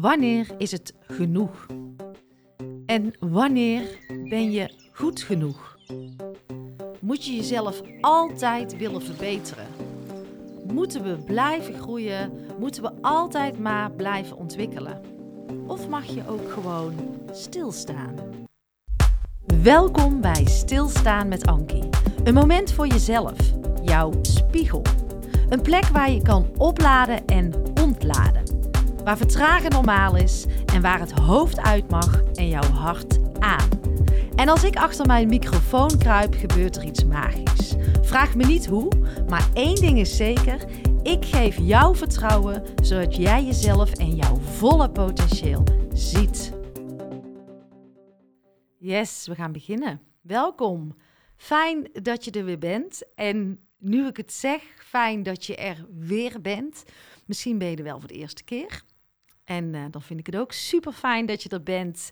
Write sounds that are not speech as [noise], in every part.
Wanneer is het genoeg? En wanneer ben je goed genoeg? Moet je jezelf altijd willen verbeteren? Moeten we blijven groeien? Moeten we altijd maar blijven ontwikkelen? Of mag je ook gewoon stilstaan? Welkom bij Stilstaan met Ankie. Een moment voor jezelf, jouw spiegel. Een plek waar je kan opladen en ontladen. Waar vertragen normaal is en waar het hoofd uit mag en jouw hart aan. En als ik achter mijn microfoon kruip, gebeurt er iets magisch. Vraag me niet hoe, maar één ding is zeker: ik geef jou vertrouwen zodat jij jezelf en jouw volle potentieel ziet. Yes, we gaan beginnen. Welkom. Fijn dat je er weer bent. En nu ik het zeg, fijn dat je er weer bent. Misschien ben je er wel voor de eerste keer. En uh, dan vind ik het ook super fijn dat je er bent.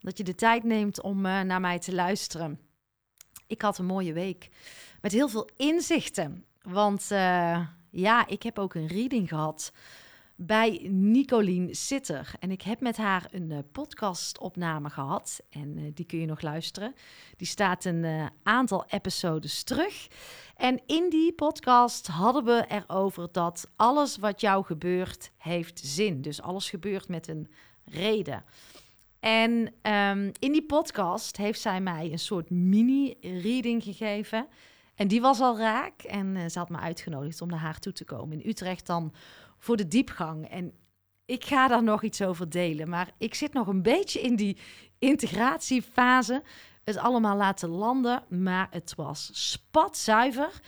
Dat je de tijd neemt om uh, naar mij te luisteren. Ik had een mooie week met heel veel inzichten. Want uh, ja, ik heb ook een reading gehad bij Nicolien Sitter. En ik heb met haar een uh, podcastopname gehad. En uh, die kun je nog luisteren. Die staat een uh, aantal episodes terug. En in die podcast hadden we erover dat alles wat jou gebeurt, heeft zin. Dus alles gebeurt met een reden. En um, in die podcast heeft zij mij een soort mini-reading gegeven. En die was al raak. En ze had me uitgenodigd om naar haar toe te komen. In Utrecht dan voor de diepgang. En ik ga daar nog iets over delen. Maar ik zit nog een beetje in die integratiefase. Het allemaal laten landen. Maar het was spatzuiver.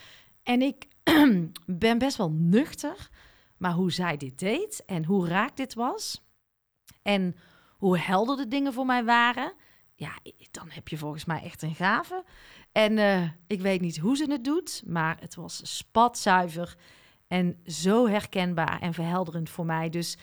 En ik [clears throat] ben best wel nuchter. Maar hoe zij dit deed en hoe raak dit was. En hoe helder de dingen voor mij waren. Ja, dan heb je volgens mij echt een gave. En uh, ik weet niet hoe ze het doet. Maar het was spatzuiver. En zo herkenbaar en verhelderend voor mij. Dus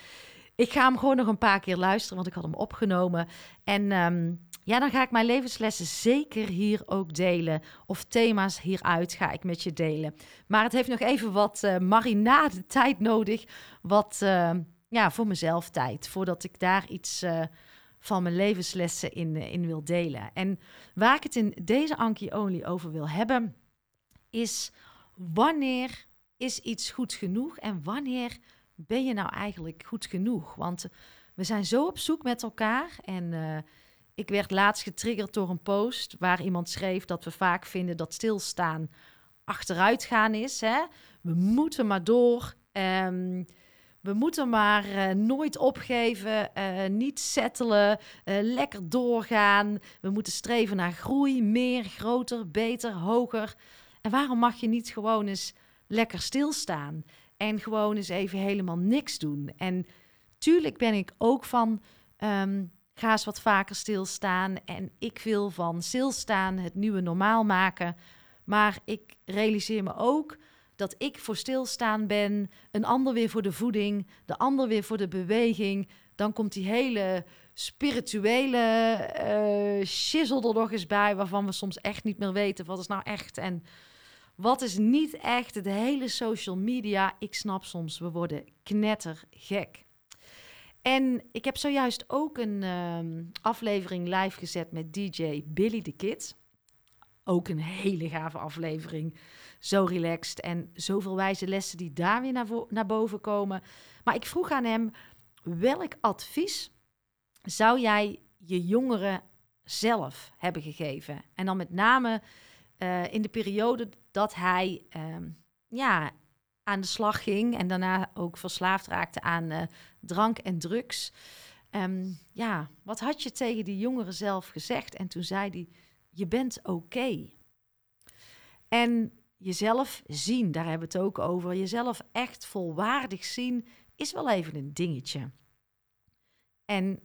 ik ga hem gewoon nog een paar keer luisteren, want ik had hem opgenomen. En um, ja, dan ga ik mijn levenslessen zeker hier ook delen. Of thema's hieruit ga ik met je delen. Maar het heeft nog even wat uh, marinade tijd nodig. Wat uh, ja, voor mezelf tijd. Voordat ik daar iets uh, van mijn levenslessen in, in wil delen. En waar ik het in deze Anki Only over wil hebben, is wanneer is iets goed genoeg en wanneer ben je nou eigenlijk goed genoeg? Want we zijn zo op zoek met elkaar en uh, ik werd laatst getriggerd door een post waar iemand schreef dat we vaak vinden dat stilstaan achteruit gaan is. Hè? We moeten maar door. Um, we moeten maar uh, nooit opgeven, uh, niet settelen, lekker doorgaan. We moeten streven naar groei, meer, groter, beter, hoger. En waarom mag je niet gewoon eens lekker stilstaan en gewoon eens even helemaal niks doen. En tuurlijk ben ik ook van um, ga eens wat vaker stilstaan en ik wil van stilstaan het nieuwe normaal maken. Maar ik realiseer me ook dat ik voor stilstaan ben, een ander weer voor de voeding, de ander weer voor de beweging. Dan komt die hele spirituele uh, shizzle er nog eens bij, waarvan we soms echt niet meer weten wat is nou echt en wat is niet echt? De hele social media. Ik snap soms, we worden knettergek. En ik heb zojuist ook een um, aflevering live gezet met DJ Billy the Kid. Ook een hele gave aflevering. Zo relaxed en zoveel wijze lessen die daar weer naar, naar boven komen. Maar ik vroeg aan hem, welk advies zou jij je jongeren zelf hebben gegeven? En dan met name uh, in de periode dat hij um, ja, aan de slag ging en daarna ook verslaafd raakte aan uh, drank en drugs. Um, ja, wat had je tegen die jongeren zelf gezegd? En toen zei hij: Je bent oké. En jezelf zien, daar hebben we het ook over. Jezelf echt volwaardig zien is wel even een dingetje. En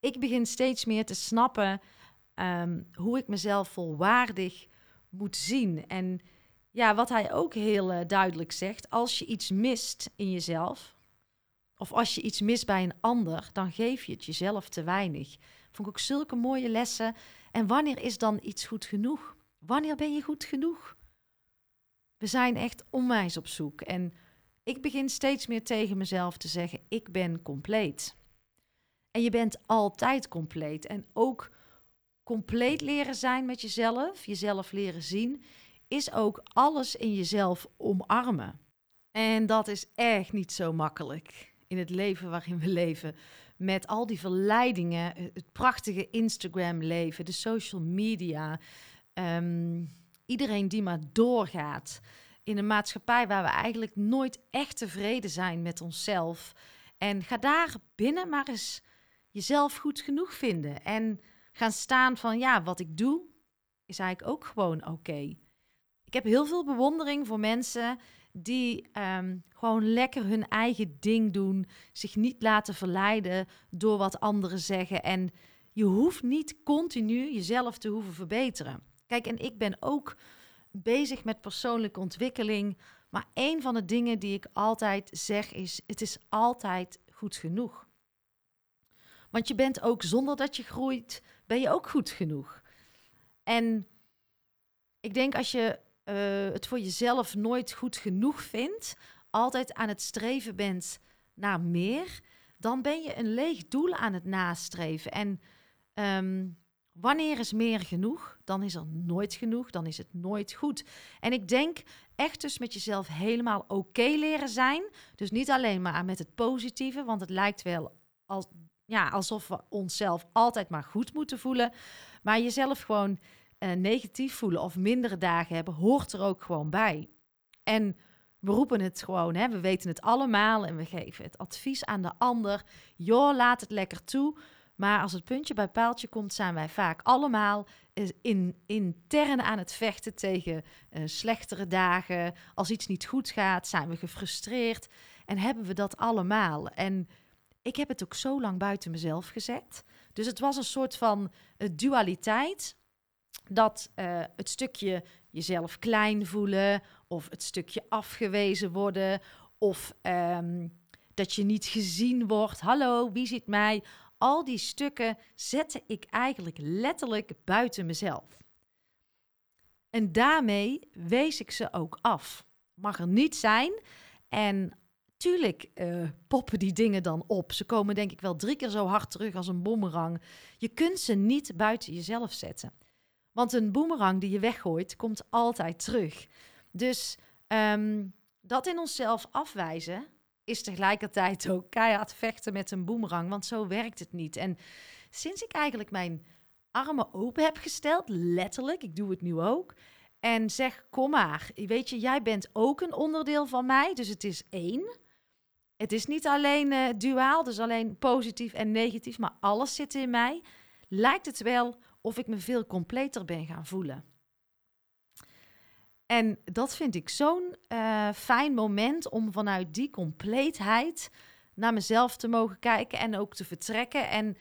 ik begin steeds meer te snappen um, hoe ik mezelf volwaardig moet zien. En ja, wat hij ook heel uh, duidelijk zegt, als je iets mist in jezelf, of als je iets mist bij een ander, dan geef je het jezelf te weinig. Vond ik ook zulke mooie lessen. En wanneer is dan iets goed genoeg? Wanneer ben je goed genoeg? We zijn echt onwijs op zoek. En Ik begin steeds meer tegen mezelf te zeggen: ik ben compleet. En je bent altijd compleet. En ook compleet leren zijn met jezelf, jezelf leren zien, is ook alles in jezelf omarmen. En dat is echt niet zo makkelijk in het leven waarin we leven. Met al die verleidingen, het prachtige Instagram-leven, de social media. Ehm, iedereen die maar doorgaat. In een maatschappij waar we eigenlijk nooit echt tevreden zijn met onszelf. En ga daar binnen maar eens jezelf goed genoeg vinden. En gaan staan van ja, wat ik doe is eigenlijk ook gewoon oké. Ik heb heel veel bewondering voor mensen die ehm, gewoon lekker hun eigen ding doen, zich niet laten verleiden door wat anderen zeggen. En je hoeft niet continu jezelf te hoeven verbeteren. Kijk, en ik ben ook bezig met persoonlijke ontwikkeling. Maar een van de dingen die ik altijd zeg is: het is altijd goed genoeg. Want je bent ook zonder dat je groeit, ben je ook goed genoeg. En ik denk als je uh, het voor jezelf nooit goed genoeg vindt, altijd aan het streven bent naar meer, dan ben je een leeg doel aan het nastreven. En ehm, wanneer is meer genoeg? Dan is er nooit genoeg, dan is het nooit goed. En ik denk echt dus met jezelf helemaal oké leren zijn. Dus niet alleen maar met het positieve, want het lijkt wel als, ja, alsof we onszelf altijd maar goed moeten voelen. Maar jezelf gewoon uh, negatief voelen of mindere dagen hebben, hoort er ook gewoon bij. En we roepen het gewoon, hè? we weten het allemaal en we geven het advies aan de ander. Joh, laat het lekker toe. Maar als het puntje bij paaltje komt, zijn wij vaak allemaal in, intern aan het vechten tegen uh, slechtere dagen. Als iets niet goed gaat, zijn we gefrustreerd en hebben we dat allemaal. En ik heb het ook zo lang buiten mezelf gezet. Dus het was een soort van uh, dualiteit dat uh, het stukje jezelf klein voelen of het stukje afgewezen worden of um, dat je niet gezien wordt. Hallo, wie ziet mij? Al die stukken zette ik eigenlijk letterlijk buiten mezelf. En daarmee wees ik ze ook af. Mag er niet zijn. En tuurlijk uh, poppen die dingen dan op. Ze komen denk ik wel drie keer zo hard terug als een boemerang. Je kunt ze niet buiten jezelf zetten. Want een boemerang die je weggooit, komt altijd terug. Dus ehm, dat in onszelf afwijzen is tegelijkertijd ook keihard vechten met een boemerang, want zo werkt het niet. En sinds ik eigenlijk mijn armen open heb gesteld, letterlijk, ik doe het nu ook, en zeg: Kom maar, weet je, jij bent ook een onderdeel van mij, dus het is één. Het is niet alleen uh, duaal, dus alleen positief en negatief, maar alles zit in mij. Lijkt het wel of ik me veel completer ben gaan voelen. En dat vind ik zo'n uh, fijn moment om vanuit die compleetheid naar mezelf te mogen kijken en ook te vertrekken. En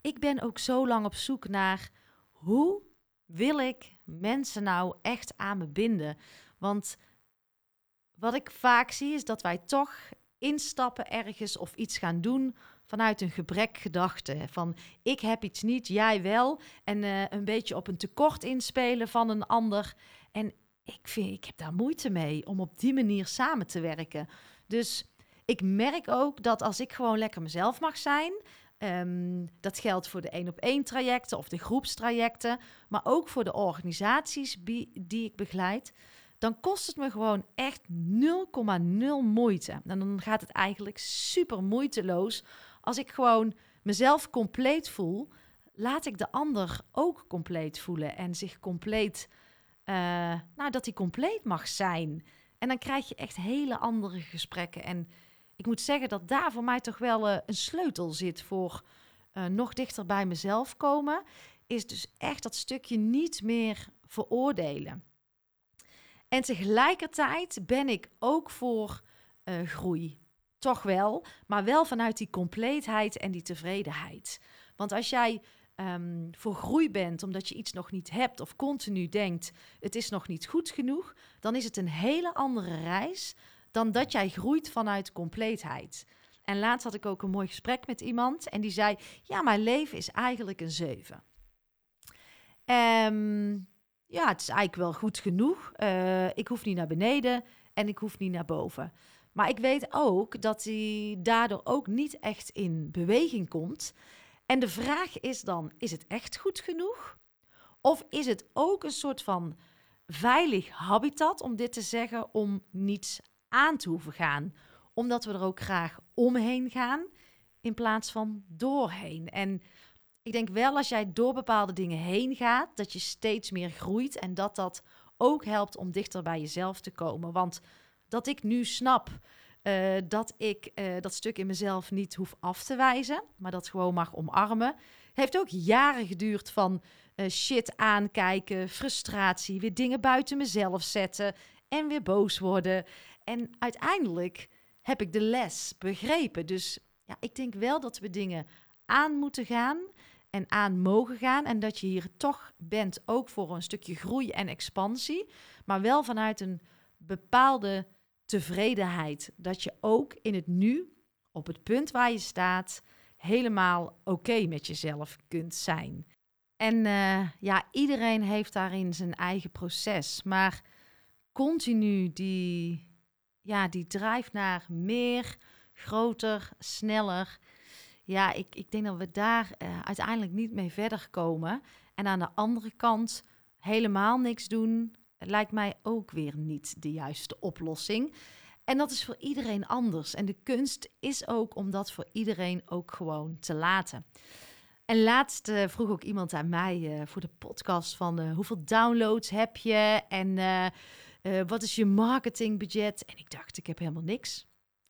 ik ben ook zo lang op zoek naar hoe wil ik mensen nou echt aan me binden? Want wat ik vaak zie is dat wij toch instappen ergens of iets gaan doen vanuit een gebrek gedachte. Van ik heb iets niet, jij wel. En uh, een beetje op een tekort inspelen van een ander. En ik, vind, ik heb daar moeite mee om op die manier samen te werken. Dus ik merk ook dat als ik gewoon lekker mezelf mag zijn. Um, dat geldt voor de één op één trajecten of de groepstrajecten, maar ook voor de organisaties die ik begeleid dan kost het me gewoon echt 0,0 moeite. En dan gaat het eigenlijk super moeiteloos als ik gewoon mezelf compleet voel, laat ik de ander ook compleet voelen en zich compleet, uh, nou, dat hij compleet mag zijn. En dan krijg je echt hele andere gesprekken. En ik moet zeggen dat daar voor mij toch wel uh, een sleutel zit voor uh, nog dichter bij mezelf komen. Is dus echt dat stukje niet meer veroordelen. En tegelijkertijd ben ik ook voor groei. Toch wel, maar wel vanuit die compleetheid en die tevredenheid. Want als jij um, voor groei bent omdat je iets nog niet hebt of continu denkt het is nog niet goed genoeg, dan is het een hele andere reis dan dat jij groeit vanuit compleetheid. En laatst had ik ook een mooi gesprek met iemand en die zei: Ja, mijn leven is eigenlijk een zeven. Um, ja, het is eigenlijk wel goed genoeg. Uh, ik hoef niet naar beneden en ik hoef niet naar boven. Maar ik weet ook dat hij daardoor ook niet echt in beweging komt. En de vraag is dan: is het echt goed genoeg? Of is het ook een soort van veilig habitat, om dit te zeggen, om niets aan te hoeven gaan? Omdat we er ook graag omheen gaan in plaats van doorheen. En ik denk wel als jij door bepaalde dingen heen gaat, dat je steeds meer groeit en dat dat ook helpt om dichter bij jezelf te komen. Want dat ik nu snap uh, dat ik uh, dat stuk in mezelf niet hoef af te wijzen, maar dat gewoon mag omarmen. Heeft ook jaren geduurd van uh, shit aankijken, frustratie, weer dingen buiten mezelf zetten en weer boos worden. En uiteindelijk heb ik de les begrepen. Dus ja, ik denk wel dat we dingen aan moeten gaan en aan mogen gaan. En dat je hier toch bent, ook voor een stukje groei en expansie. Maar wel vanuit een bepaalde tevredenheid. Dat je ook in het nu, op het punt waar je staat, helemaal oké met jezelf kunt zijn. En uh, ja, iedereen heeft daarin zijn eigen proces. Maar continu die, ja, die drijft naar meer, groter, sneller. Ja, ik, ik denk dat we daar uh, uiteindelijk niet mee verder komen. En aan de andere kant helemaal niks doen, lijkt mij ook weer niet de juiste oplossing. En dat is voor iedereen anders. En de kunst is ook om dat voor iedereen ook gewoon te laten. En laatst uh, vroeg ook iemand aan mij uh, voor de podcast van hoeveel downloads heb je en wat is je marketingbudget? En ik dacht, ik heb helemaal niks.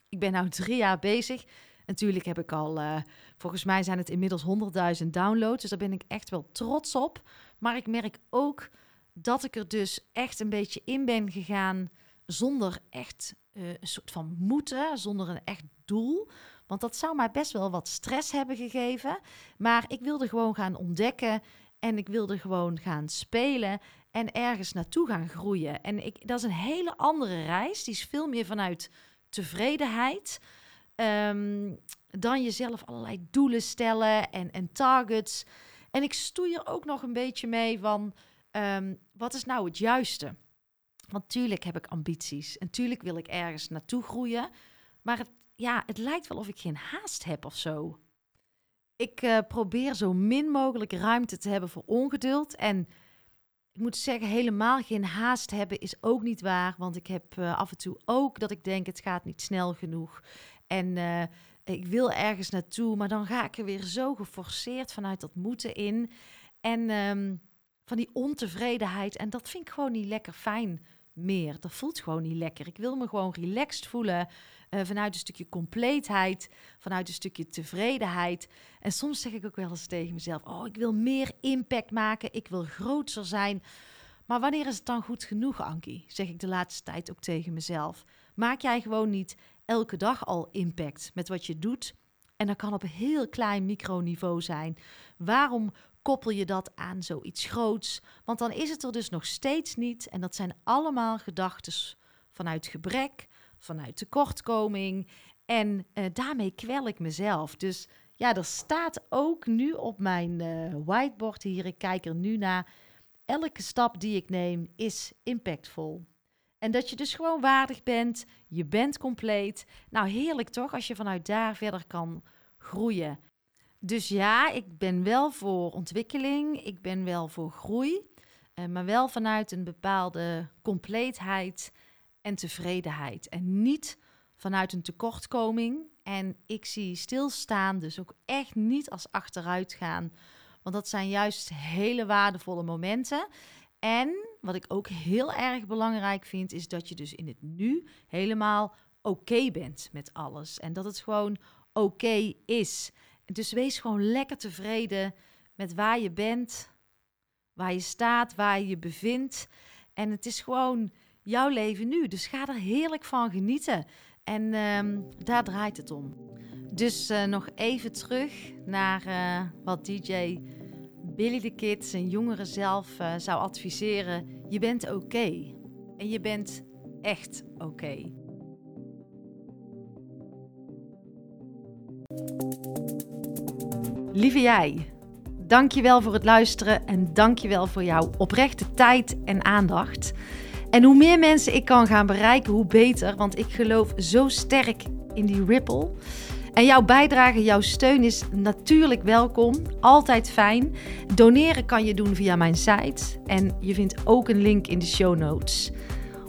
Ik ben nu drie jaar bezig. Natuurlijk heb ik al, volgens mij zijn het inmiddels 100.000 downloads. Dus daar ben ik echt wel trots op. Maar ik merk ook dat ik er dus echt een beetje in ben gegaan zonder echt uh, een soort van moeten, zonder een echt doel. Want dat zou mij best wel wat stress hebben gegeven. Maar ik wilde gewoon gaan ontdekken en ik wilde gewoon gaan spelen en ergens naartoe gaan groeien. En ik, dat is een hele andere reis. Die is veel meer vanuit tevredenheid. Um, dan jezelf allerlei doelen stellen en, en targets. En ik stoei er ook nog een beetje mee van um, wat is nou het juiste? Want tuurlijk heb ik ambities en tuurlijk wil ik ergens naartoe groeien. Maar het, ja, het lijkt wel of ik geen haast heb of zo. Ik uh, probeer zo min mogelijk ruimte te hebben voor ongeduld. En ik moet zeggen, helemaal geen haast hebben is ook niet waar. Want ik heb uh, af en toe ook dat ik denk, het gaat niet snel genoeg. En uh, ik wil ergens naartoe, maar dan ga ik er weer zo geforceerd vanuit dat moeten in. En um, van die ontevredenheid. En dat vind ik gewoon niet lekker fijn meer. Dat voelt gewoon niet lekker. Ik wil me gewoon relaxed voelen. Uh, vanuit een stukje compleetheid, vanuit een stukje tevredenheid. En soms zeg ik ook wel eens tegen mezelf: Oh, ik wil meer impact maken. Ik wil groter zijn. Maar wanneer is het dan goed genoeg, Ankie? Zeg ik de laatste tijd ook tegen mezelf. Maak jij gewoon niet elke dag al impact met wat je doet? En dat kan op een heel klein microniveau zijn. Waarom koppel je dat aan zoiets groots. Want dan is het er dus nog steeds niet. En dat zijn allemaal gedachten vanuit gebrek, vanuit tekortkoming. En uh, daarmee kwel ik mezelf. Dus ja, er staat ook nu op mijn uh, whiteboard hier. Ik kijk er nu naar. Elke stap die ik neem is impactvol. En dat je dus gewoon waardig bent. Je bent compleet. Nou, heerlijk toch als je vanuit daar verder kan groeien. Dus ja, ik ben wel voor ontwikkeling, ik ben wel voor groei, uh, maar wel vanuit een bepaalde compleetheid en tevredenheid. En niet vanuit een tekortkoming. En ik zie stilstaan dus ook echt niet als achteruit gaan. Want dat zijn juist hele waardevolle momenten. En wat ik ook heel erg belangrijk vind, is dat je dus in het nu helemaal oké bent met alles. En dat het gewoon oké is. Dus wees gewoon lekker tevreden met waar je bent, waar je staat, waar je je bevindt. En het is gewoon jouw leven nu. Dus ga er heerlijk van genieten. En ehm, daar draait het om. Dus uh, nog even terug naar uh, wat DJ Billy the Kid zijn jongeren zelf uh, zou adviseren. Je bent oké. En je bent echt oké. Lieve jij, dankjewel voor het luisteren en dankjewel voor jouw oprechte tijd en aandacht. En hoe meer mensen ik kan gaan bereiken, hoe beter. Want ik geloof zo sterk in die ripple. En jouw bijdrage, jouw steun is natuurlijk welkom. Altijd fijn. Doneren kan je doen via mijn site. En je vindt ook een link in de show notes.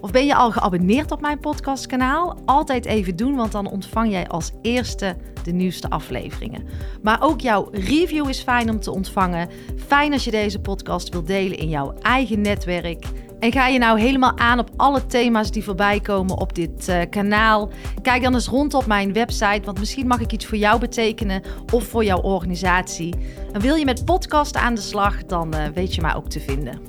Of ben je al geabonneerd op mijn podcastkanaal? Altijd even doen, want dan ontvang jij als eerste de nieuwste afleveringen. Maar ook jouw review is fijn om te ontvangen. Fijn als je deze podcast wilt delen in jouw eigen netwerk. En ga je nou helemaal aan op alle thema's die voorbij komen op dit uh, kanaal? Kijk dan eens rond op mijn website, want misschien mag ik iets voor jou betekenen of voor jouw organisatie. En wil je met podcast aan de slag, dan uh, weet je mij ook te vinden.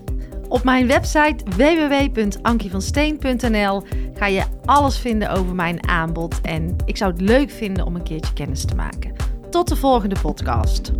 Op mijn website www.ankievansteen.nl ga je alles vinden over mijn aanbod en ik zou het leuk vinden om een keertje kennis te maken. Tot de volgende podcast.